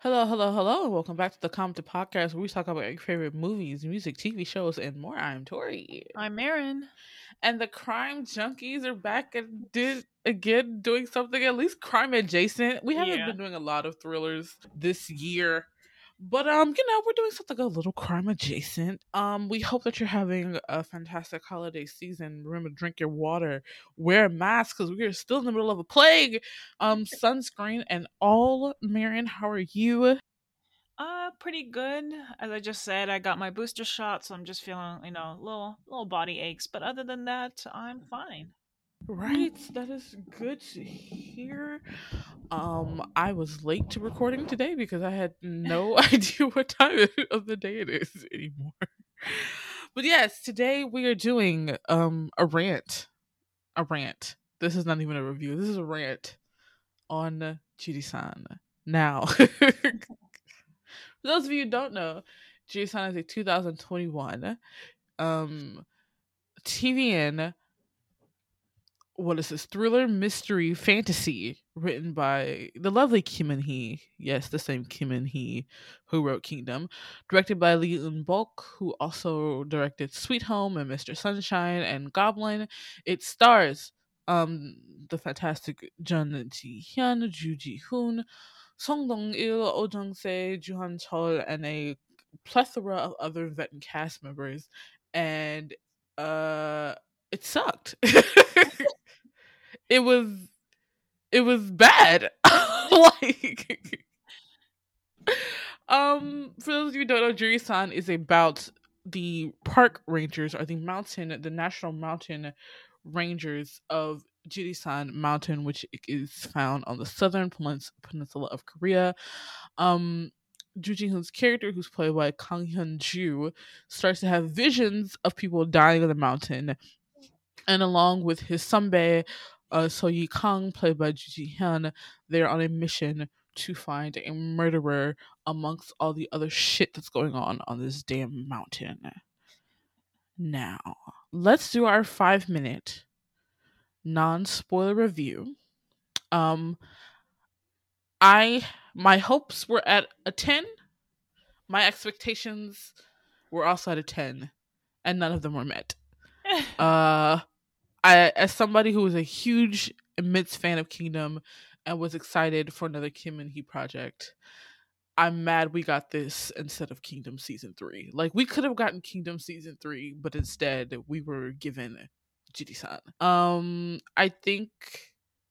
Hello, hello, hello, and welcome back to the Compton Podcast where we talk about your favorite movies, music, TV shows, and more. I'm Tori. I'm Marin. And the crime junkies are back and did again doing something at least crime adjacent. We haven't Yeah. been doing a lot of thrillers this year. But um, you know, we're doing something a little crime adjacent. Um, we hope that you're having a fantastic holiday season. Remember, drink your water, wear a mask because we are still in the middle of a plague. Um, sunscreen and all. Marion, how are you? Uh, pretty good. As I just said, I got my booster shot, so I'm just feeling, you know, little little body aches. But other than that, I'm fine. Right, that is good to hear. Um, I was late to recording today because I had no idea what time of the day it is anymore. But yes, today we are doing um a rant. A rant. This is not even a review. This is a rant on Jiri-san. Now, for those of you who don't know, Jiri-san is a 2021 um TVN what is this thriller mystery fantasy written by the lovely Kim Eun-hee. Yes, the same Kim Eun-hee who wrote Kingdom. Directed by Lee Eung-bok, who also directed Sweet Home and Mr. Sunshine and Goblin. It stars um the fantastic Jun Ji Hyun, Ju Ji Hoon, Song Dong Il, Oh Jung Se, Jo Han-chul, and a plethora of other vet and cast members. And uh it sucked. it was it was bad. like um for those of you who don't know, Jiri-san is about the park rangers or the mountain the national mountain rangers of Jirisan Mountain, which is found on the southern peninsula of Korea. Um Ju Ji-hoon's character, who's played by Kang Hyun-ju, starts to have visions of people dying on the mountain. And along with his sunbae, uh, So Yi Kang, played by Ju Ji-hyun, they're on a mission to find a murderer amongst all the other shit that's going on on this damn mountain. Now, let's do our five minute non spoiler review. Um, I my hopes were at a ten. My expectations were also at a ten, and none of them were met. Uh, I as somebody who was a huge immense fan of Kingdom and was excited for another Kim Eun-hee project. I'm mad we got this instead of Kingdom season three. Like we could have gotten Kingdom season three, but instead we were given Jiri-san. Um, I think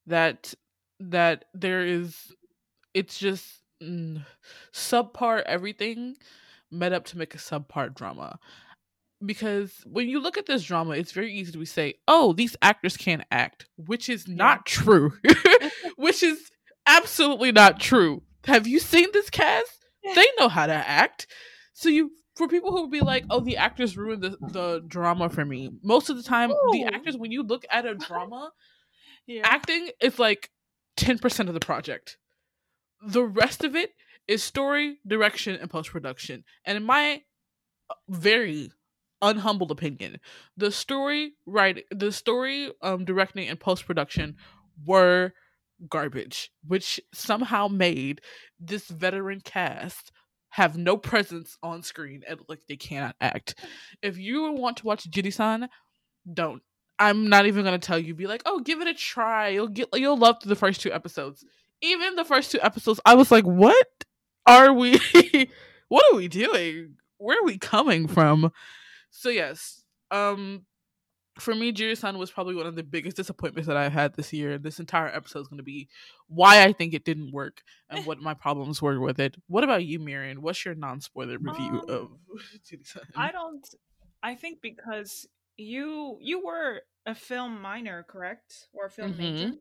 that that there is, it's just mm, subpar everything met up to make a subpar drama. Because when you look at this drama, it's very easy to say, "Oh, these actors can't act," which is not true. which is absolutely not true. Have you seen this cast? They know how to act. So you for people who would be like, "Oh, the actors ruined the, the drama for me." Most of the time, the actors when you look at a drama, yeah. acting is like 10% of the project. The rest of it is story, direction, and post production. And in my uh, very unhumbled opinion, the story right the story um directing and post production were garbage, which somehow made this veteran cast have no presence on screen and like they cannot act. If you want to watch Jiri-san, don't. I'm not even gonna tell you. Be like, oh, give it a try. You'll get, you'll love the first two episodes. Even the first two episodes, I was like, what are we? what are we doing? Where are we coming from? So yes, um, for me, Jiri-san was probably one of the biggest disappointments that I've had this year. This entire episode is going to be why I think it didn't work and what my problems were with it. What about you, Miriam? What's your non-spoiler review Um, of Jiri-san? I don't. I think because you you were a film minor, correct, or a film major.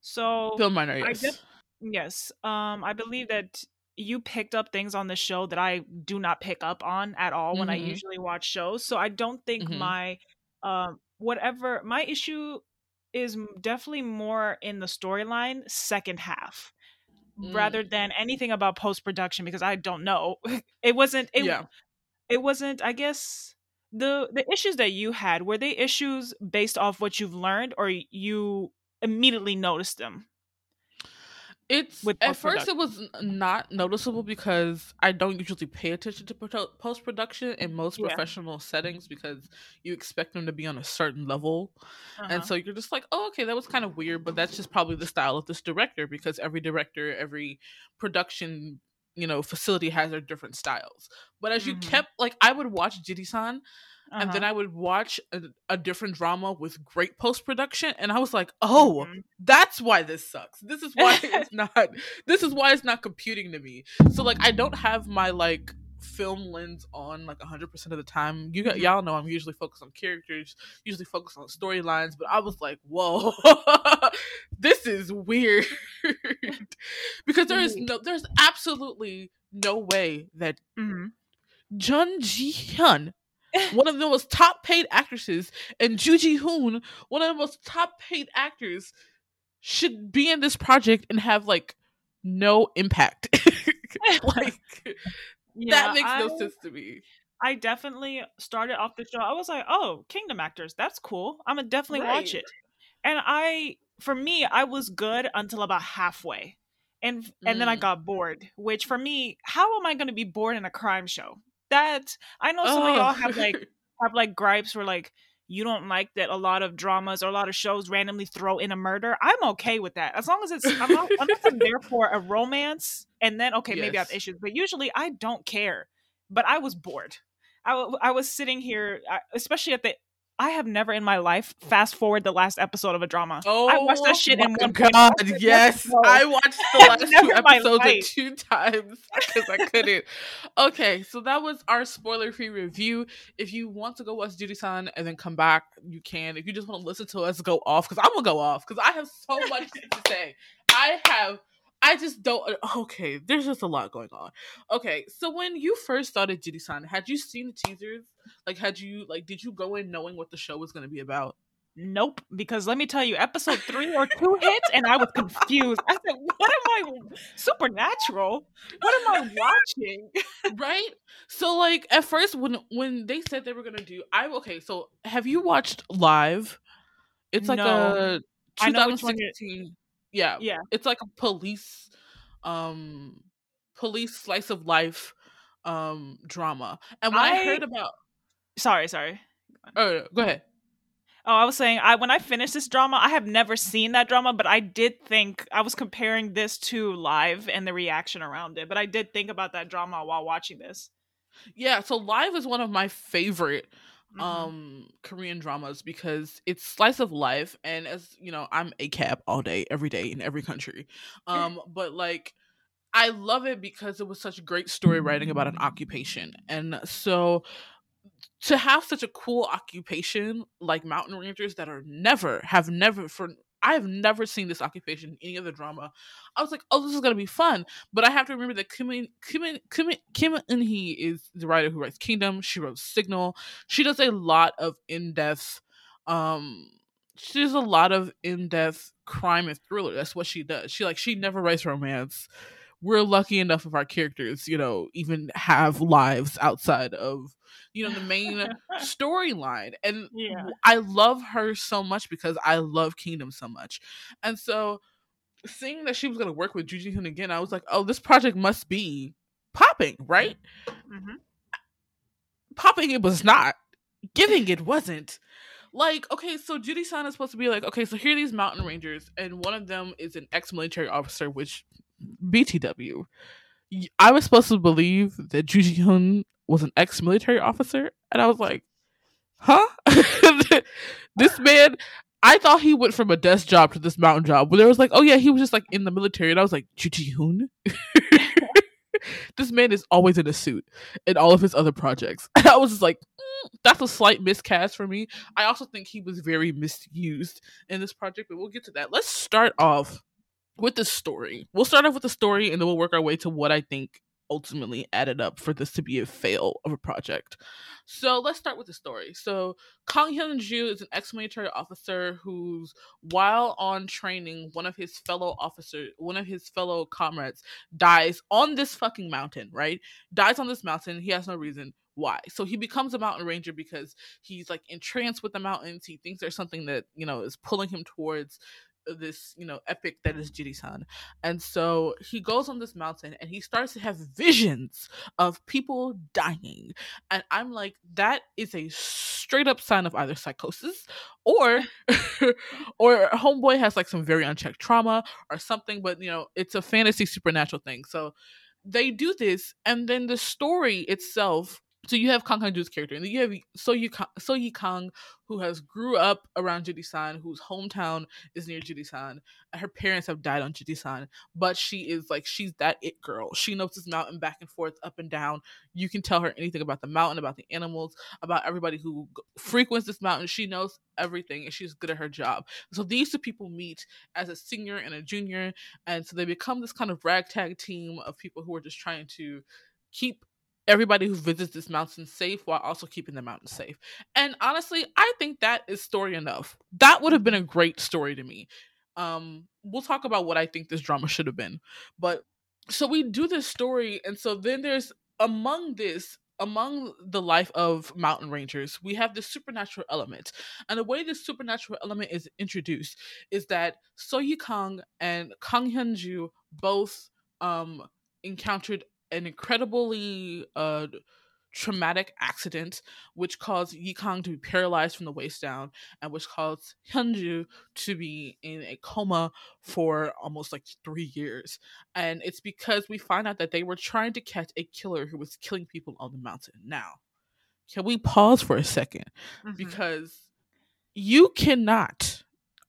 So Film minor, I yes. def- yes, um, I believe that you picked up things on the show that I do not pick up on at all when I Mhm. usually watch shows. So I don't think Mhm. my um whatever my issue is definitely more in the storyline second half rather than anything about post production because I don't know. It wasn't it yeah. it wasn't I guess the the issues that you had were they issues based off what you've learned or you immediately noticed them? It's with at first it was not noticeable because I don't usually pay attention to post production in most Yeah. professional settings because you expect them to be on a certain level, Uh-huh. and so you're just like, oh, okay, that was kind of weird, but that's just probably the style of this director because every director, every production, you know, facility has their different styles. But as you Mhm. kept like, I would watch Jiri-san and Uh-huh. then I would watch a, a different drama with great post production, and I was like, "Oh, Mhm. that's why this sucks. This is why it's not. This is why it's not computing to me." So like, I don't have my like film lens on like 100% of the time. You got Mhm. y'all know I'm usually focused on characters, usually focused on storylines, but I was like, "Whoa, this is weird," because there is no, there's absolutely no way that Mhm. Jun Ji Hyun, one of the most top paid actresses, and Ju Ji Hoon, one of the most top paid actors, should be in this project and have like no impact. like Yeah, that makes I, no sense to me. I definitely started off the show. I was like, "Oh, Kingdom actors, that's cool. I'm gonna definitely watch it." And I, for me, I was good until about halfway, and and then I Mm. got bored. Which for me, how am I gonna be bored in a crime show? That I know some of oh. y'all have like have like gripes where like you don't like that a lot of dramas or a lot of shows randomly throw in a murder. I'm okay with that as long as it's I'm not, unless I'm there for a romance and then okay maybe I have issues, but usually I don't care. But I was bored. I, w- I was sitting here, especially at the. I have never in my life fast forward the last episode of a drama. Oh, I watched that shit in my one God, yes. I watched the last two never in my episodes like two times because I couldn't. Okay, so that was our spoiler free review. If you want to go watch Jiri-san and then come back, you can. If you just want to listen to us go off, because I'm gonna go off because I have so much to say. I have I just don't uh, okay, there's just a lot going on. Okay, so when you first started Jiri-san, had you seen the teasers? Like had you like did you go in knowing what the show was gonna be about? Nope, because let me tell you, episode three or two hits, and I was confused. I said, "What am I? Supernatural? What am I watching?" right so like at first when when they said they were gonna do i okay so have you watched live it's like No. a I know which one 2016 yeah Yeah. it's like a police um police slice of life um drama and when i, I- heard about Sorry, sorry. oh go ahead Oh, I was saying, I when I finished this drama, I have never seen that drama, but I did think I was comparing this to live and the reaction around it. But I did think about that drama while watching this. yeah so live is one of my favorite Mhm. um korean dramas because it's slice of life and as you know i'm a cab all day every day in every country um but like i love it because it was such great story writing about an occupation and so to have such a cool occupation like mountain rangers that are never have never for I have never seen this occupation in any other drama. I was like, oh, this is gonna be fun. But I have to remember that Kim In- Kim In- Kim Kim In Hee is the writer who writes Kingdom. She wrote Signal. She does a lot of in depth. Um, she does a lot of in depth crime and thriller. That's what she does. She like she never writes romance. We're lucky enough of our characters, you know, even have lives outside of you know the main storyline. And Yeah. i love her so much because i love kingdom so much. And so seeing that she was going to work with Ju Ji Hoon again i was like oh this project must be popping right? Mm-hmm. popping it was not. Giving it wasn't. Like okay so Jiri-san is supposed to be like okay so here are these mountain rangers and one of them is an ex-military officer which btw I was supposed to believe that Ju Ji Hoon was an ex-military officer and i was like huh this man i thought he went from a desk job to this mountain job but there was like oh yeah he was just like in the military and i was like Ju Ji Hoon this man is always in a suit in all of his other projects. And I was just like, "Mm, that's a slight miscast for me. I also think he was very misused in this project, but we'll get to that. Let's start off with the story. We'll start off with the story and then we'll work our way to what I think ultimately added up for this to be a fail of a project. So let's start with the story. So Kang Hyun Ju is an ex-military officer who's while on training, one of his fellow officers, one of his fellow comrades dies on this fucking mountain, right? Dies on this mountain. He has no reason why. So he becomes a mountain ranger because he's like entranced with the mountains. He thinks there's something that, you know, is pulling him towards this you know epic that is Jirisan. And so he goes on this mountain and he starts to have visions of people dying. And I'm like, that is a straight up sign of either psychosis or mm. or homeboy has like some very unchecked trauma or something, but you know, it's a fantasy supernatural thing. So they do this and then the story itself so you have Kang Hyunju's character, and then you have So Yi So Yi Kang, who has grew up around Jirisan, whose hometown is near Jirisan. Her parents have died on Jirisan, but she is like she's that it girl. She knows this mountain back and forth, up and down. You can tell her anything about the mountain, about the animals, about everybody who frequents this mountain. She knows everything, and she's good at her job. So these two people meet as a senior and a junior, and so they become this kind of ragtag team of people who are just trying to keep everybody who visits this mountain safe while also keeping the mountain safe. And honestly, I think that is story enough. That would have been a great story to me. Um, we'll talk about what I think this drama should have been. But so we do this story, and so then there's among this among the life of mountain rangers, we have this supernatural element. And the way this supernatural element is introduced is that So Yi Kang and Kang Hyunju both um encountered an incredibly uh, traumatic accident which caused Yikang to be paralyzed from the waist down and which caused Hyunju to be in a coma for almost like three years. And it's because we find out that they were trying to catch a killer who was killing people on the mountain. Now, can we pause for a 2nd mm-hmm. Because you cannot,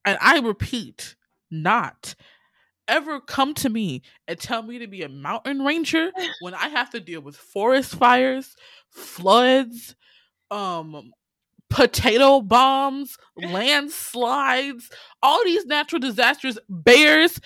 and I repeat, not ever come to me and tell me to be a mountain ranger when I have to deal with forest fires, floods, um potato bombs, landslides, all these natural disasters, bears,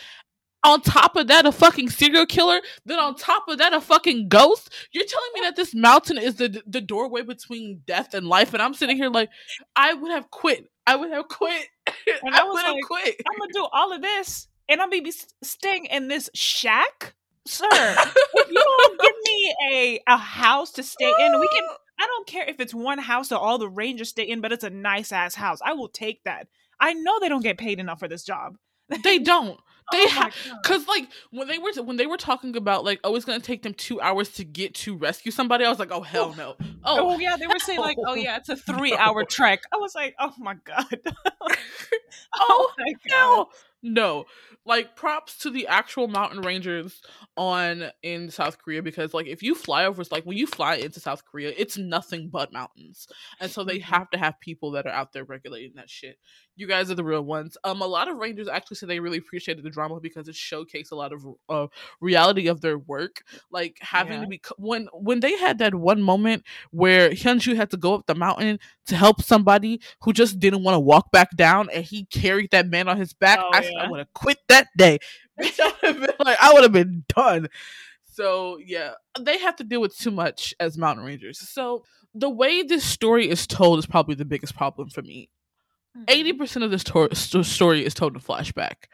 on top of that a fucking serial killer, then on top of that a fucking ghost. You're telling me that this mountain is the the doorway between death and life and I'm sitting here like I would have quit. I would have quit. And I, I would like, have quit. I'm gonna do all of this and I'm gonna be staying in this shack, sir. if you don't give me a a house to stay in, we can. I don't care if it's one house that all the rangers stay in, but it's a nice ass house. I will take that. I know they don't get paid enough for this job. They don't. They oh have because like when they were when they were talking about like oh it's gonna take them two hours to get to rescue somebody I was like oh, oh hell no oh, oh yeah they were saying like oh yeah it's a three hour trek I was like oh my god oh, oh my god. hell no like props to the actual mountain rangers on in south korea because like if you fly over it's like when you fly into south korea it's nothing but mountains and so they mm-hmm. have to have people that are out there regulating that shit you guys are the real ones um a lot of rangers actually said they really appreciated the drama because it showcased a lot of uh, reality of their work like having yeah. to be when when they had that one moment where hyunju had to go up the mountain to help somebody who just didn't want to walk back down and he carried that man on his back oh, i, yeah. I would have quit that day. like I would have been done. So yeah, they have to deal with too much as mountain rangers. So the way this story is told is probably the biggest problem for me. 80% mm-hmm. of this to- story is told in flashback.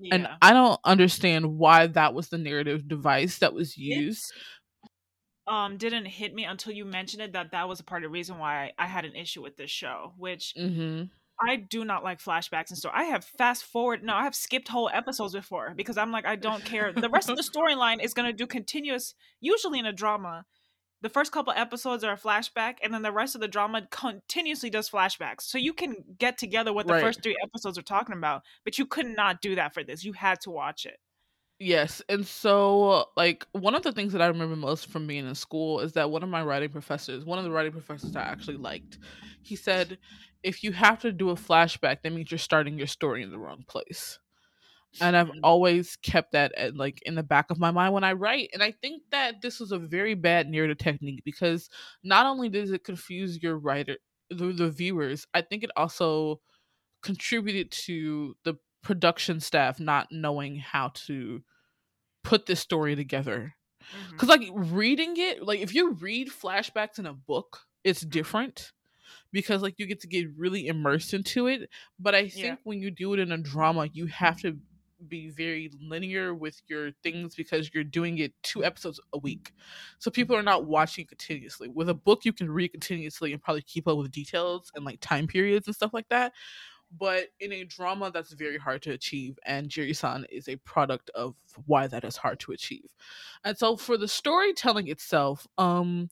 Yeah. And I don't understand why that was the narrative device that was used. It, um didn't hit me until you mentioned it that that was a part of the reason why I, I had an issue with this show, which mm-hmm. I do not like flashbacks and so I have fast forward. No, I have skipped whole episodes before because I'm like, I don't care. The rest of the storyline is going to do continuous, usually in a drama. The first couple episodes are a flashback, and then the rest of the drama continuously does flashbacks. So you can get together what the right. first three episodes are talking about, but you could not do that for this. You had to watch it. Yes. And so, like, one of the things that I remember most from being in school is that one of my writing professors, one of the writing professors I actually liked, he said, if you have to do a flashback, that means you're starting your story in the wrong place. And I've always kept that at, like in the back of my mind when I write. And I think that this was a very bad narrative technique because not only does it confuse your writer, the, the viewers, I think it also contributed to the production staff not knowing how to put this story together. Because, mm-hmm. like, reading it, like, if you read flashbacks in a book, it's different because like you get to get really immersed into it. But I think yeah. when you do it in a drama, you have to be very linear with your things because you're doing it two episodes a week. So people are not watching continuously. With a book you can read continuously and probably keep up with details and like time periods and stuff like that. but in a drama that's very hard to achieve and Jiri-san is a product of why that is hard to achieve. And so for the storytelling itself, um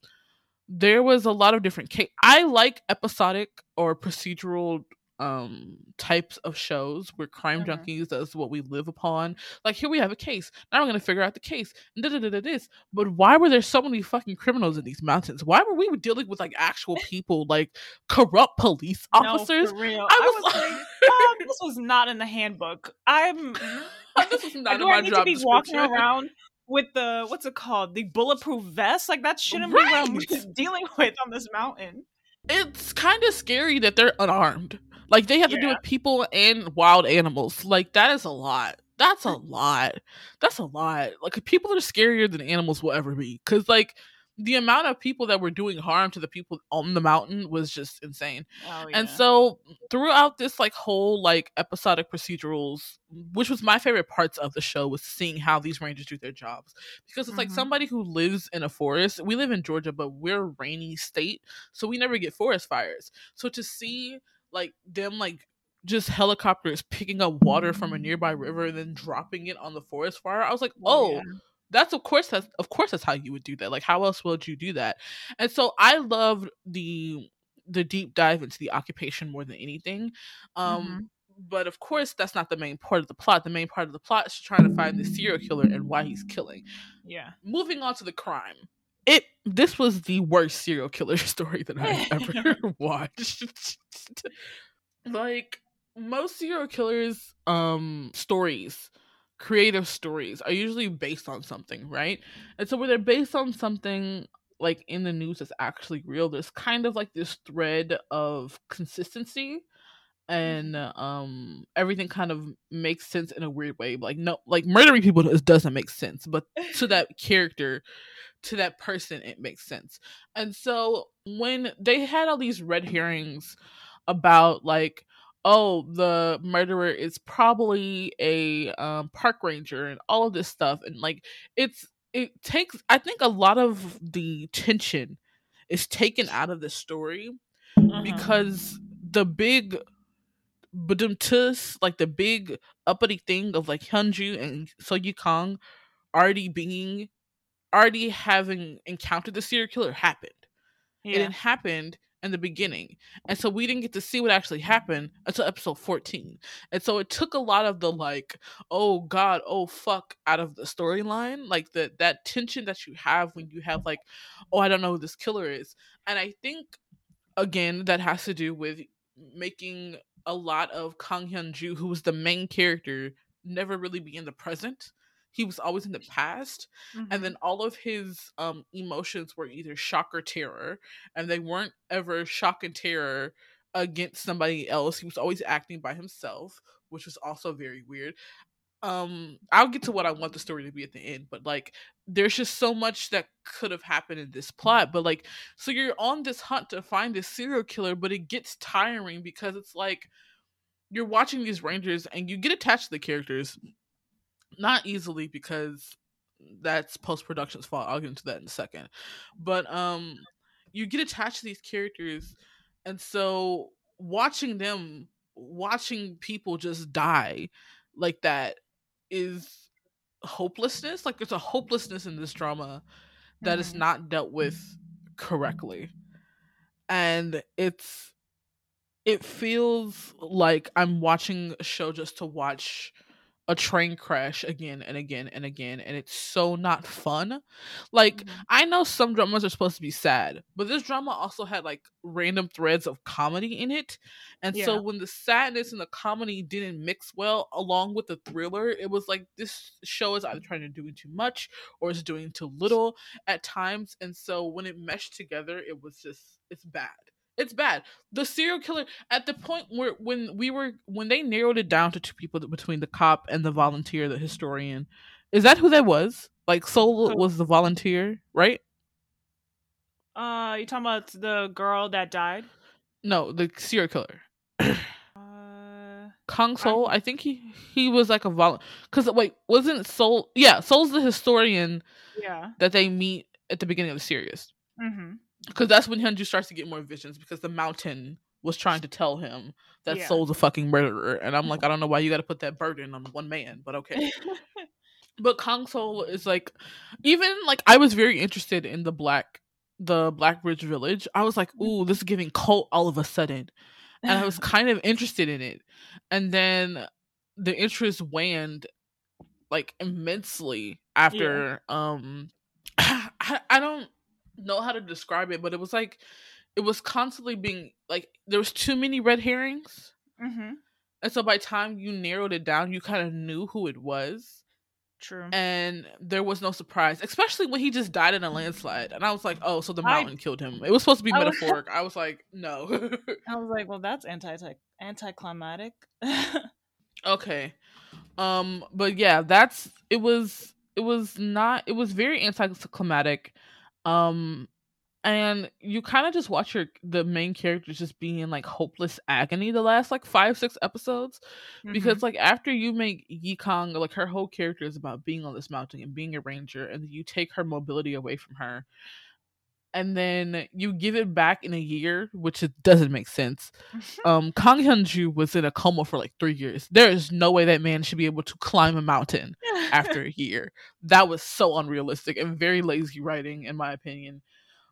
there was a lot of different ca- I like episodic or procedural um types of shows where crime Mhm. junkies is what we live upon. Like here we have a case. Now we're gonna figure out the case. And da da da da this. But why were there so many fucking criminals in these mountains? Why were we dealing with like actual people, like corrupt police officers? No, for real. I I was like- like, this was not in the handbook. I'm. this is not in do I need job to be walking around with the what's it called? The bulletproof vest? Like that shouldn't be what I'm dealing with on this mountain. It's kind of scary that they're unarmed. Like they have to do with people and wild animals. Like that is a lot. That's a lot. That's a lot. Like people are scarier than animals will ever be. Cause like the amount of people that were doing harm to the people on the mountain was just insane. Oh, And so throughout this like whole like episodic procedurals, which was my favorite parts of the show was seeing how these rangers do their jobs. Because it's like Mhm. somebody who lives in a forest. We live in Georgia, but we're a rainy state, so we never get forest fires. So to see like them like just helicopters picking up water from a nearby river and then dropping it on the forest fire, I was like, oh, yeah. That's of course that's of course that's how you would do that like how else would you do that? And so i loved the the deep dive into the occupation more than anything um but of course that's not the main part of the plot. The main part of the plot is trying to find the serial killer and why he's killing. Yeah. moving on to the crime it this was the worst serial killer story that i've ever watched. Like most serial killers um stories creative stories are usually based on something right? And so when they're based on something like in the news that's actually real there's kind of like this thread of consistency and um everything kind of makes sense in a weird way like no like murdering people does- doesn't make sense but to that character to that person it makes sense. And so when they had all these red herrings about like oh the murderer is probably a um, park ranger and all of this stuff and like it's it takes i think a lot of the tension is taken out of the story Uh-huh. because the big badumtus, like the big uppity thing of like Hyunju and Soyu Kong already being already having encountered the serial killer happened. yeah. It happened in the beginning. And so we didn't get to see what actually happened until episode 14. And so it took a lot of the like, oh god, oh fuck out of the storyline. Like the that tension that you have when you have like, oh I don't know who this killer is. And I think again that has to do with making a lot of Kang Hyun Ju, who was the main character, never really be in the present. He was always in the past Mhm. and then all of his um emotions were either shock or terror and they weren't ever shock and terror against somebody else. He was always acting by himself which was also very weird. Um i'll get to what i want the story to be at the end but like there's just so much that could have happened in this plot but like so you're on this hunt to find this serial killer but it gets tiring because it's like you're watching these rangers and you get attached to the characters not easily because that's post production's fault. I'll get into that in a second. But um you get attached to these characters and so watching them watching people just die like that is hopelessness. Like there's a hopelessness in this drama that is Mhm. not dealt with correctly. And it's it feels like I'm watching a show just to watch a train crash again and again and again and it's so not fun. Like Mhm. I know some dramas are supposed to be sad, but this drama also had like random threads of comedy in it. And so when the sadness and the comedy didn't mix well along with the thriller, it was like this show is either trying to do too much or it's doing too little at times. And so when it meshed together, it was just it's bad. It's bad. The serial killer at the point where when we were when they narrowed it down to two people between the cop and the volunteer, the historian. Is that who that was? Like Soul was the volunteer, right? Uh, you talking about the girl that died? No, the serial killer. Uh, Kong Soul, I think he he was like a vol. Because wait, wasn't Soul? Yeah, Soul's the historian yeah. that they meet at the beginning of the series. Mm-hmm. Because that's when Hyunju starts to get more visions because the mountain was trying to tell him that Yeah. Soul's a fucking murderer. And I'm like, I don't know why you got to put that burden on one man, but okay. but Kong Soul is like, even like I was very interested in the black, the Black Bridge Village. I was like, ooh, this is giving cult all of a sudden, and I was kind of interested in it, and then the interest waned like immensely after um I, I don't know how to describe it but it was like it was constantly being like there was too many red herrings mm-hmm. and so by the time you narrowed it down you kind of knew who it was True. and there was no surprise especially when he just died in a landslide and i was like oh so the I- mountain killed him it was supposed to be I was- metaphoric i was like no I was like, well, that's anti anticlimactic. Okay. Um but yeah, that's it was it was not it was very anticlimactic. Um and you kind of just watch your the main characters just be in like hopeless agony the last like 5 6 episodes. Because like after you make Yikong like her whole character is about being on this mountain and being a ranger and you take her mobility away from her and then you give it back in a year which it doesn't make sense um Kang Hyun-ju was in a coma for like three years. There is no way that man should be able to climb a mountain after a year. That was so unrealistic and very lazy writing, in my opinion.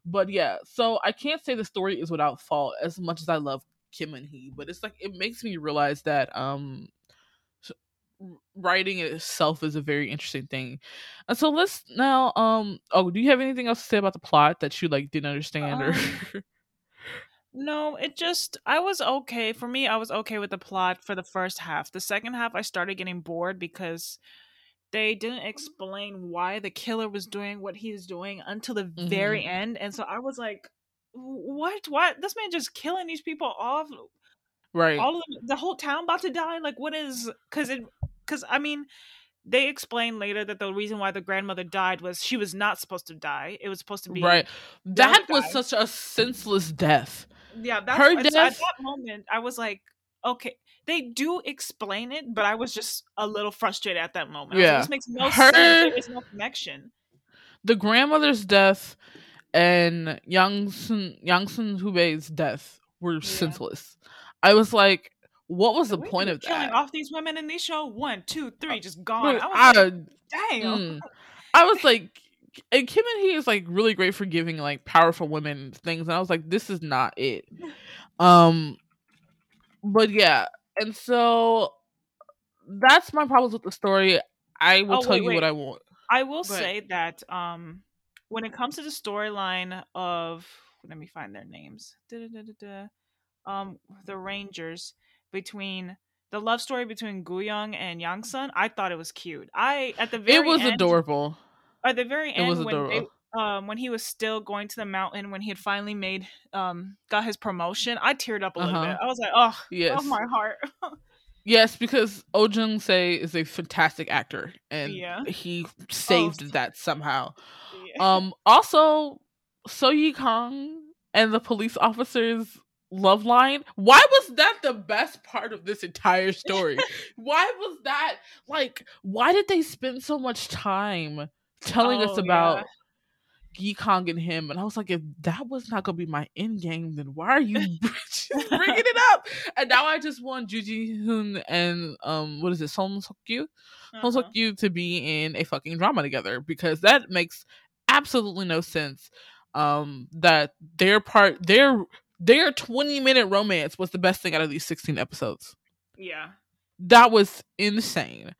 But yeah, so I can't say the story is without fault as much as I love Kim Eun-hee, but it's like it makes me realize that um writing itself is a very interesting thing. And so let's now um oh, do you have anything else to say about the plot that you like didn't understand or No, it just I was okay. For me, I was okay with the plot for the first half. The second half I started getting bored because they didn't explain why the killer was doing what he's doing until the very end. And so I was like, what? What? This man just killing these people off. right. All of them, the whole town about to die? Like what is cuz it cuz I mean they explain later that the reason why the grandmother died was she was not supposed to die. It was supposed to be Right. That was such a senseless death. Yeah, that's Her death- at that moment I was like, okay, they do explain it, but I was just a little frustrated at that moment. Was like, Yeah. this makes no Her- sense. There is no connection. The grandmother's death and Yang Sun Yang Sun Hubei's death were senseless. I was like, what was the We point of killing that? off these women in this show? One, two, three, just gone. I was I, like, damn. mm. I was like and Kim Eun-hee is like really great for giving like powerful women things, and I was like, this is not it. Um, but yeah, and so that's my problems with the story. I will Oh, tell wait, you wait. what I want. I will ahead. say that um, when it comes to the storyline of let me find their names. Da-da-da-da-da. Um, the Rangers between the love story between Gu Guyong and Yangsun, I thought it was cute. I at the very It was end, adorable. At the very end, It was when they, adorable. um when he was still going to the mountain, when he had finally made um got his promotion, I teared up a little Uh-huh. bit. I was like, oh, Yes. oh my heart. Yes, because Oh Jung Se is a fantastic actor, and Yeah. he saved s- that somehow. Yeah. Um, also, So Yi Kong and the police officer's love line. Why was that the best part of this entire story? why was that like? Why did they spend so much time telling us Oh, about? yeah. Yi Kong and him, and I was like, if that was not gonna be my end game, then why are you bringing it up? And now I just want Ju Ji Hoon and um, what is it, Song Seok Kyu, Song Uh-huh. Seok Kyu to be in a fucking drama together because that makes absolutely no sense. Um, that their part, their their twenty minute romance was the best thing out of these sixteen episodes. Yeah. That was insane.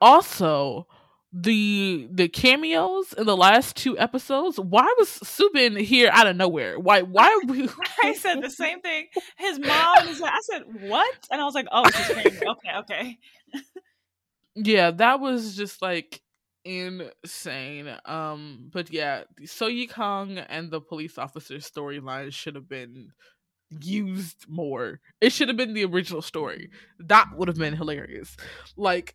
Also, the the cameos in the last two episodes. Why was Subin here out of nowhere? Why? Why? we- I said the same thing. His mom like, I said, what? And I was like, oh, it's his. Okay, okay. yeah, that was just like insane. Um, but yeah, So Yi Kong and the police officer storyline should have been used more. It should have been the original story. That would have been hilarious. Like,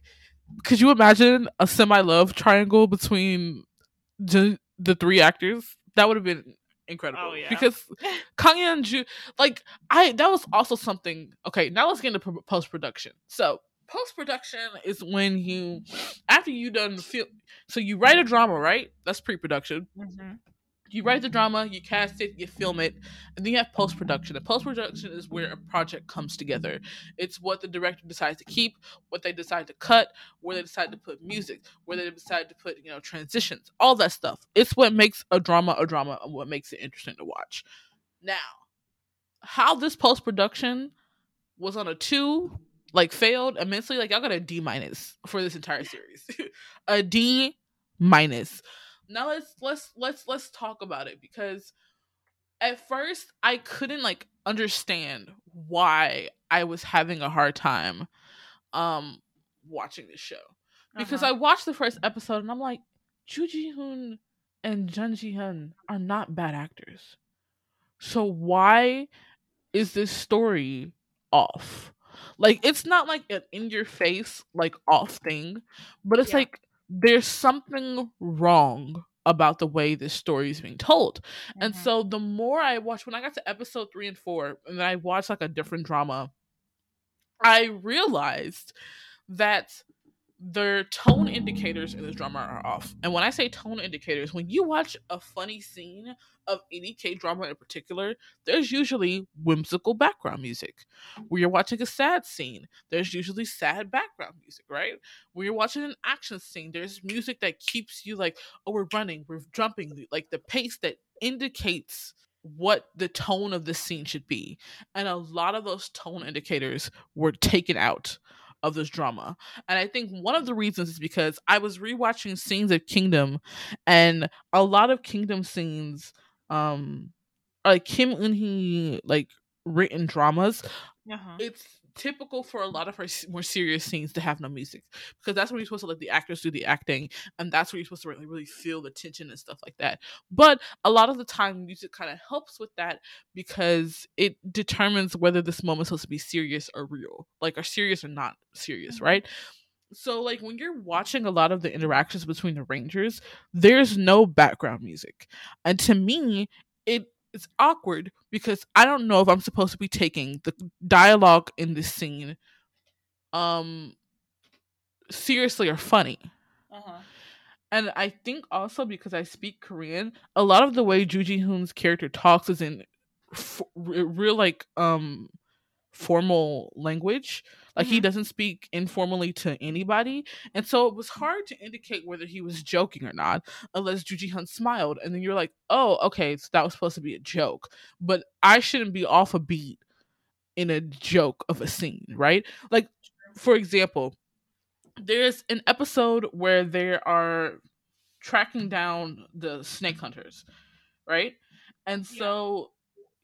could you imagine a semi love triangle between the, the three actors? That would have been incredible. Oh, yeah. Because Kang Yeon Ju, like I, that was also something. Okay, now let's get into post production. So post production is when you, after you done feel, so you write a drama, right? That's pre production. hmm you write the drama, you cast it, you film it, and then you have post production. And post production is where a project comes together. It's what the director decides to keep, what they decide to cut, where they decide to put music, where they decide to put, you know, transitions, all that stuff. It's what makes a drama a drama and what makes it interesting to watch. Now, how this post production was on a two, like failed immensely, like y'all got a D minus for this entire series. a D minus now let's let's let's let's talk about it because at first I couldn't like understand why I was having a hard time um watching this show. Because uh-huh. I watched the first episode and I'm like, Ju Ji Hoon and Jun Ji Hyun are not bad actors. So why is this story off? Like it's not like an in your face like off thing, but it's yeah. like there's something wrong about the way this story is being told. Mm-hmm. And so the more I watch, when I got to episode three and four, and then I watched like a different drama, I realized that their tone indicators in this drama are off. And when I say tone indicators, when you watch a funny scene of any K drama in particular, there's usually whimsical background music. When you're watching a sad scene, there's usually sad background music, right? When you're watching an action scene, there's music that keeps you like, oh, we're running, we're jumping, like the pace that indicates what the tone of the scene should be. And a lot of those tone indicators were taken out of this drama. And I think one of the reasons is because I was rewatching scenes of Kingdom and a lot of Kingdom scenes um like Kim Eun-hee like written dramas. Uh-huh. It's typical for a lot of her more serious scenes to have no music because that's where you're supposed to let the actors do the acting and that's where you're supposed to really, really feel the tension and stuff like that but a lot of the time music kind of helps with that because it determines whether this moment is supposed to be serious or real like are serious or not serious mm-hmm. right so like when you're watching a lot of the interactions between the rangers there's no background music and to me it it's awkward because I don't know if I'm supposed to be taking the dialogue in this scene um seriously or funny. Uh-huh. And I think also because I speak Korean, a lot of the way Ju Ji Hoon's character talks is in f- real like um formal language like mm-hmm. he doesn't speak informally to anybody. And so it was hard to indicate whether he was joking or not, unless Ju Ji Hyun smiled. And then you're like, oh, okay, so that was supposed to be a joke. But I shouldn't be off a beat in a joke of a scene, right? Like, for example, there's an episode where they are tracking down the snake hunters, right? And so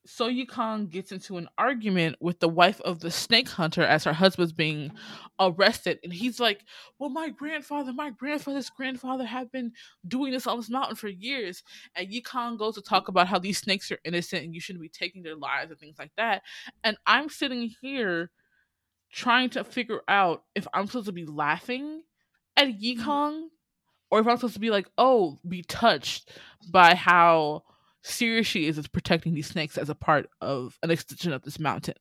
Soyu Kang gets into an argument with the wife of the snake hunter as her husband's being arrested. And he's like, Well, my grandfather, my grandfather's grandfather have been doing this on this mountain for years. And Yi Kang goes to talk about how these snakes are innocent and you shouldn't be taking their lives and things like that. And I'm sitting here trying to figure out if I'm supposed to be laughing at mm-hmm. Yi Kang or if I'm supposed to be like, oh, be touched by how serious she is is protecting these snakes as a part of an extension of this mountain.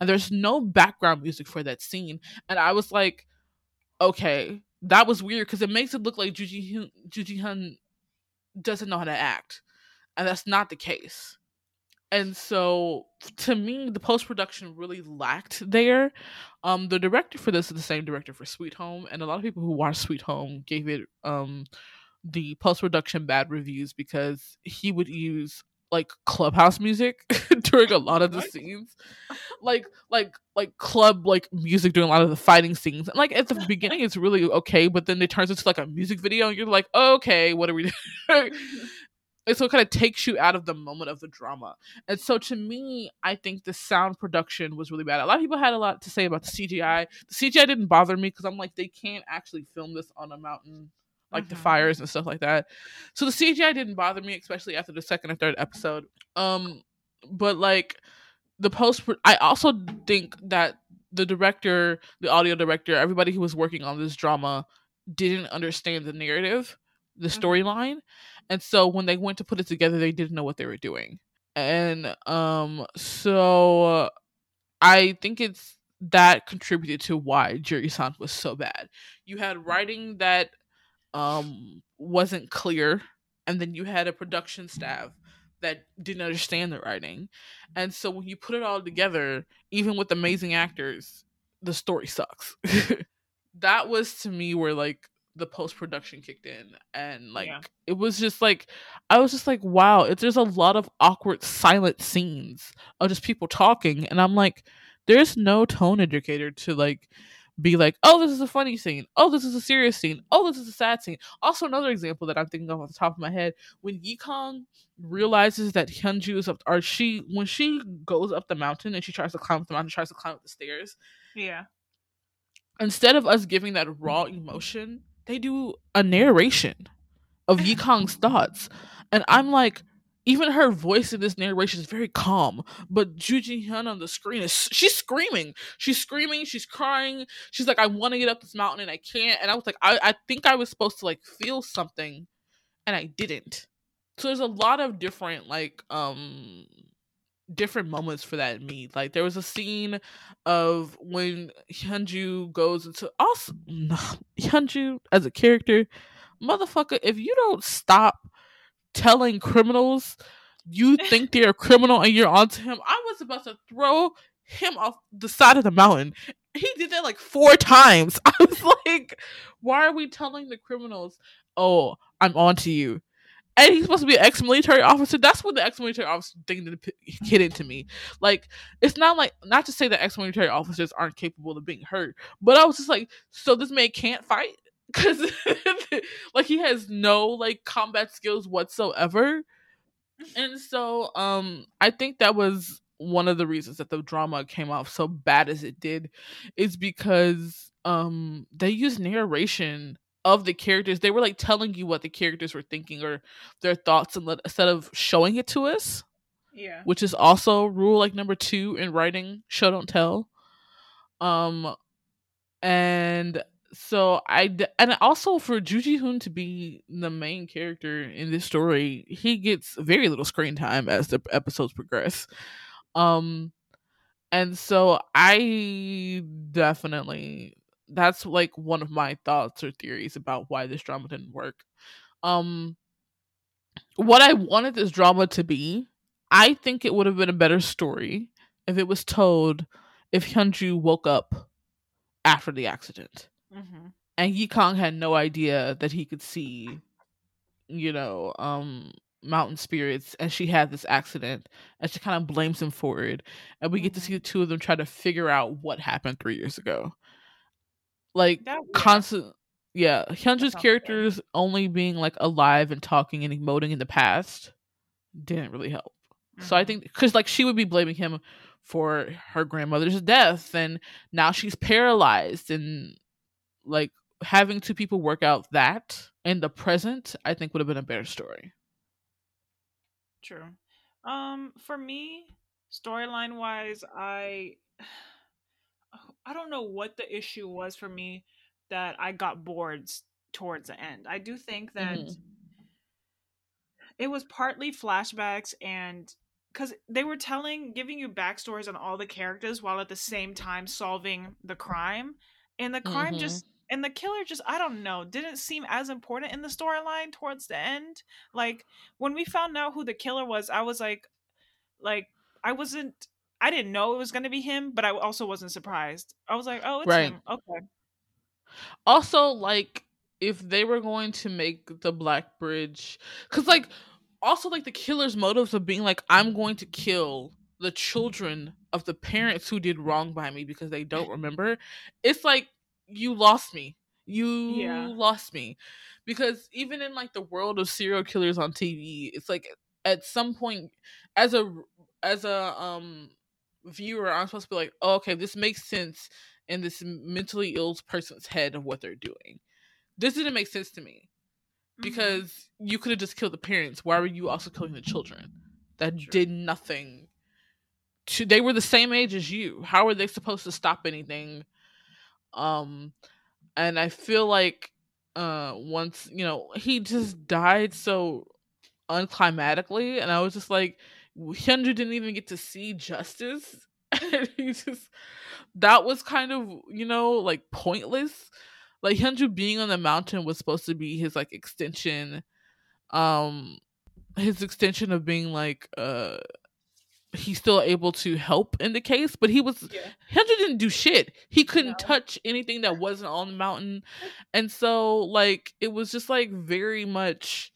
And there's no background music for that scene. And I was like, okay, that was weird because it makes it look like Ju Ji Hyun doesn't know how to act. And that's not the case. And so to me, the post production really lacked there. Um, the director for this is the same director for Sweet Home, and a lot of people who watched Sweet Home gave it um the post production bad reviews because he would use like clubhouse music during a lot of the scenes. Like like like club like music during a lot of the fighting scenes. And like at the beginning it's really okay but then it turns into like a music video and you're like oh, okay what are we doing? And so it kind of takes you out of the moment of the drama. And so to me i think the sound production was really bad. A lot of people had a lot to say about the cgi the cgi didn't bother me because i'm like they can't actually film this on a mountain like mm-hmm. the fires and stuff like that. So the CGI didn't bother me, especially after the second or third episode. Um, but like the post, I also think that the director, the audio director, everybody who was working on this drama didn't understand the narrative, the mm-hmm. storyline, and so when they went to put it together, they didn't know what they were doing. And um, so I think it's that contributed to why Jiri-san was so bad. You had writing that um wasn't clear and then you had a production staff that didn't understand the writing. And so when you put it all together, even with amazing actors, the story sucks. that was to me where like the post production kicked in and like yeah. it was just like I was just like wow it, there's a lot of awkward silent scenes of just people talking and I'm like there's no tone indicator to like be like oh this is a funny scene. Oh this is a serious scene. Oh this is a sad scene. Also another example that I'm thinking of off the top of my head when Yikong realizes that Hyunju is up or she when she goes up the mountain and she tries to climb up the mountain tries to climb up the stairs yeah. instead of us giving that raw emotion they do a narration of Yikong's thoughts. And I'm like, even her voice in this narration is very calm, but Jun Ji Hyun on the screen is she's screaming. She's screaming, she's crying. She's like, I want to get up this mountain and I can't. And I was like, I, I think I was supposed to like feel something and I didn't. So there's a lot of different like um different moments for that me. Like there was a scene of when Hyunju goes into also Hyunju as a character, motherfucker. If you don't stop telling criminals you think they're a criminal and you're onto him, I was about to throw him off the side of the mountain. He did that like four times. I was like, why are we telling the criminals, oh, I'm onto you? and he's supposed to be an ex-military officer. That's what the ex-military officer thing that hit into me. Like, it's not like not to say that ex-military officers aren't capable of being hurt, but I was just like, so this man can't fight because like he has no like combat skills whatsoever, and so um, I think that was one of the reasons that the drama came off so bad as it did, is because um they use narration of the characters. They were like telling you what the characters were thinking or their thoughts and instead of showing it to us yeah. which is also rule like number two in writing show don't tell. Um and so i and also for Ju Ji Hoon to be the main character in this story he gets very little screen time as the episodes progress um and so i definitely that's like one of my thoughts or theories about why this drama didn't work. Um what I wanted this drama to be, I think it would have been a better story if it was told if Hyunju woke up after the accident. Mm-hmm. And Yikong had no idea that he could see, you know, um, mountain spirits and she had this accident and she kind of blames him for it. And we get to mm-hmm. see the two of them try to figure out what happened three years ago like that, constant yeah hyunju's characters good. only being like alive and talking and emoting in the past didn't really help mm-hmm. so i mm-hmm. think because like she would be blaming him for her grandmother's death and now she's paralyzed and like having two people work out that in the present i think would have been a better story true um for me storyline wise i I don't know what the issue was for me that I got bored towards the end. I do think that mm-hmm. it was partly flashbacks and because they were telling, giving you backstories on all the characters while at the same time solving the crime, and the crime mm-hmm. just and the killer just I don't know didn't seem as important in the storyline towards the end. Like when we found out who the killer was, I was like, like I wasn't I didn't know it was going to be him, but I also wasn't surprised. I was like, oh, it's right. him. Okay. Also, like, if they were going to make the Black Bridge, because, like, also, like, the killer's motives of being like, I'm going to kill the children of the parents who did wrong by me because they don't remember. It's like, you lost me. You yeah. lost me. Because even in, like, the world of serial killers on TV, it's like, at some point, as a as a um viewer, I'm supposed to be like, oh, okay, this makes sense in this mentally ill person's head of what they're doing. This didn't make sense to me mm-hmm. because mm-hmm. you could have just killed the parents. Why were you also killing the children that True. did nothing? To they were the same age as you. How are they supposed to stop anything? Um, and I feel like uh once you know he just died so unclimatically, and I was just like Hyunju didn't even get to see justice. and he just that was kind of, you know, like pointless. Like Hyunju being on the mountain was supposed to be his like extension um his extension of being like uh he's still able to help in the case, but he was Yeah. Hendra didn't do shit. He couldn't No. touch anything that wasn't on the mountain. And so like it was just like very much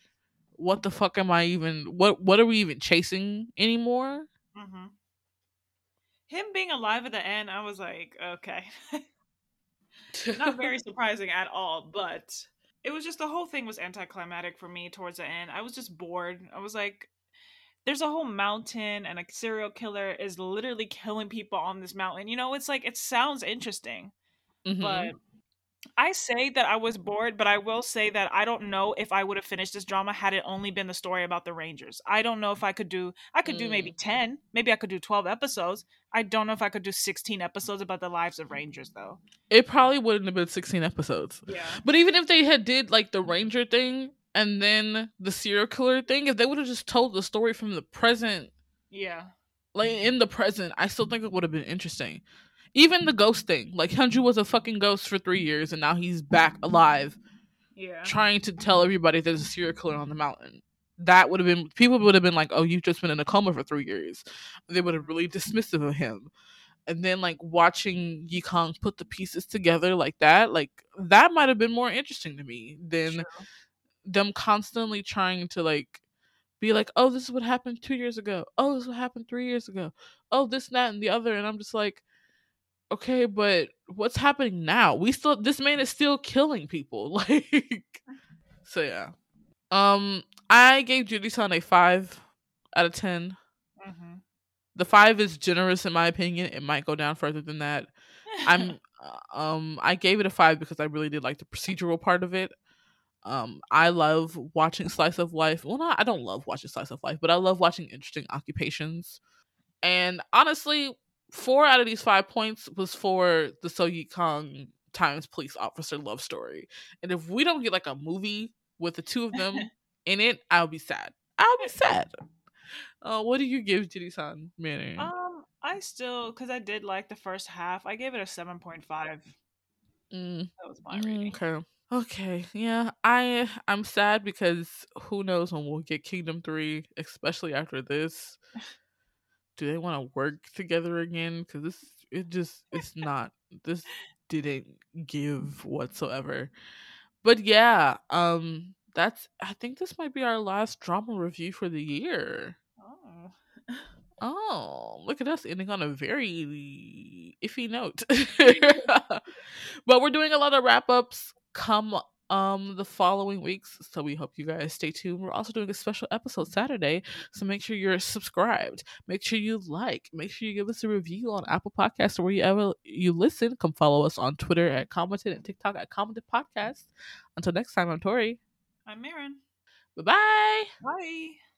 what the fuck am I even what what are we even chasing anymore? hmm Him being alive at the end, I was like, okay. Not very surprising at all, but it was just the whole thing was anticlimactic for me towards the end. I was just bored. I was like, there's a whole mountain and a serial killer is literally killing people on this mountain. You know, it's like it sounds interesting, Mhm. but I say that I was bored, but I will say that I don't know if I would have finished this drama had it only been the story about the Rangers. I don't know if I could do I could do maybe 10, maybe I could do 12 episodes. I don't know if I could do 16 episodes about the lives of Rangers though. it probably wouldn't have been 16 episodes. Yeah. But even if they had did like the ranger thing and then the serial killer thing, if they would have just told the story from the present Yeah. like in the present, I still think it would have been interesting. Even the ghost thing, like Hyunju was a fucking ghost for three years, and now he's back alive, Yeah. trying to tell everybody there's a serial killer on the mountain. That would have been people would have been like, "Oh, you've just been in a coma for three years." They would have really dismissive of him. And then like watching Yi Kong put the pieces together like that, like that might have been more interesting to me than True. Them constantly trying to like be like, oh, this is what happened two years ago. Oh, this is what happened three years ago. Oh, this, that, and the other. And I'm just like, okay, but what's happening now? We still, this man is still killing people. Like, so yeah. Um, I gave Jiri-san a five out of ten. hmm The five is generous in my opinion. It might go down further than that. I'm uh, um I gave it a 5 because I really did like the procedural part of it. Um I love watching slice of life. Well, not I don't love watching slice of life, but I love watching interesting occupations. And honestly, 4 out of these 5 points was for the So Yi Kong Times police officer love story. And if we don't get like a movie with the two of them in it, I'll be sad. I'll be sad. Uh, what do you give Jiri-san Marin? um, I still because I did like the first half. I gave it a seven point five. Mm. That was my Mm, rating. Okay. Okay. Yeah. I I'm sad because who knows when we'll get Kingdom 3, especially after this. Do they want to work together again? Because this it just it's not this didn't give whatsoever. But yeah, um that's I think this might be our last drama review for the year. Oh. Oh, look at us ending on a very iffy note. but we're doing a lot of wrap ups come um the following weeks, so we hope you guys stay tuned. We're also doing a special episode Saturday, so make sure you're subscribed. Make sure you like. Make sure you give us a review on Apple Podcasts or wherever you listen. Come follow us on Twitter at Commented and TikTok at Commented Podcast. Until next time, I'm Tori. I'm Marin. Bye bye. Bye.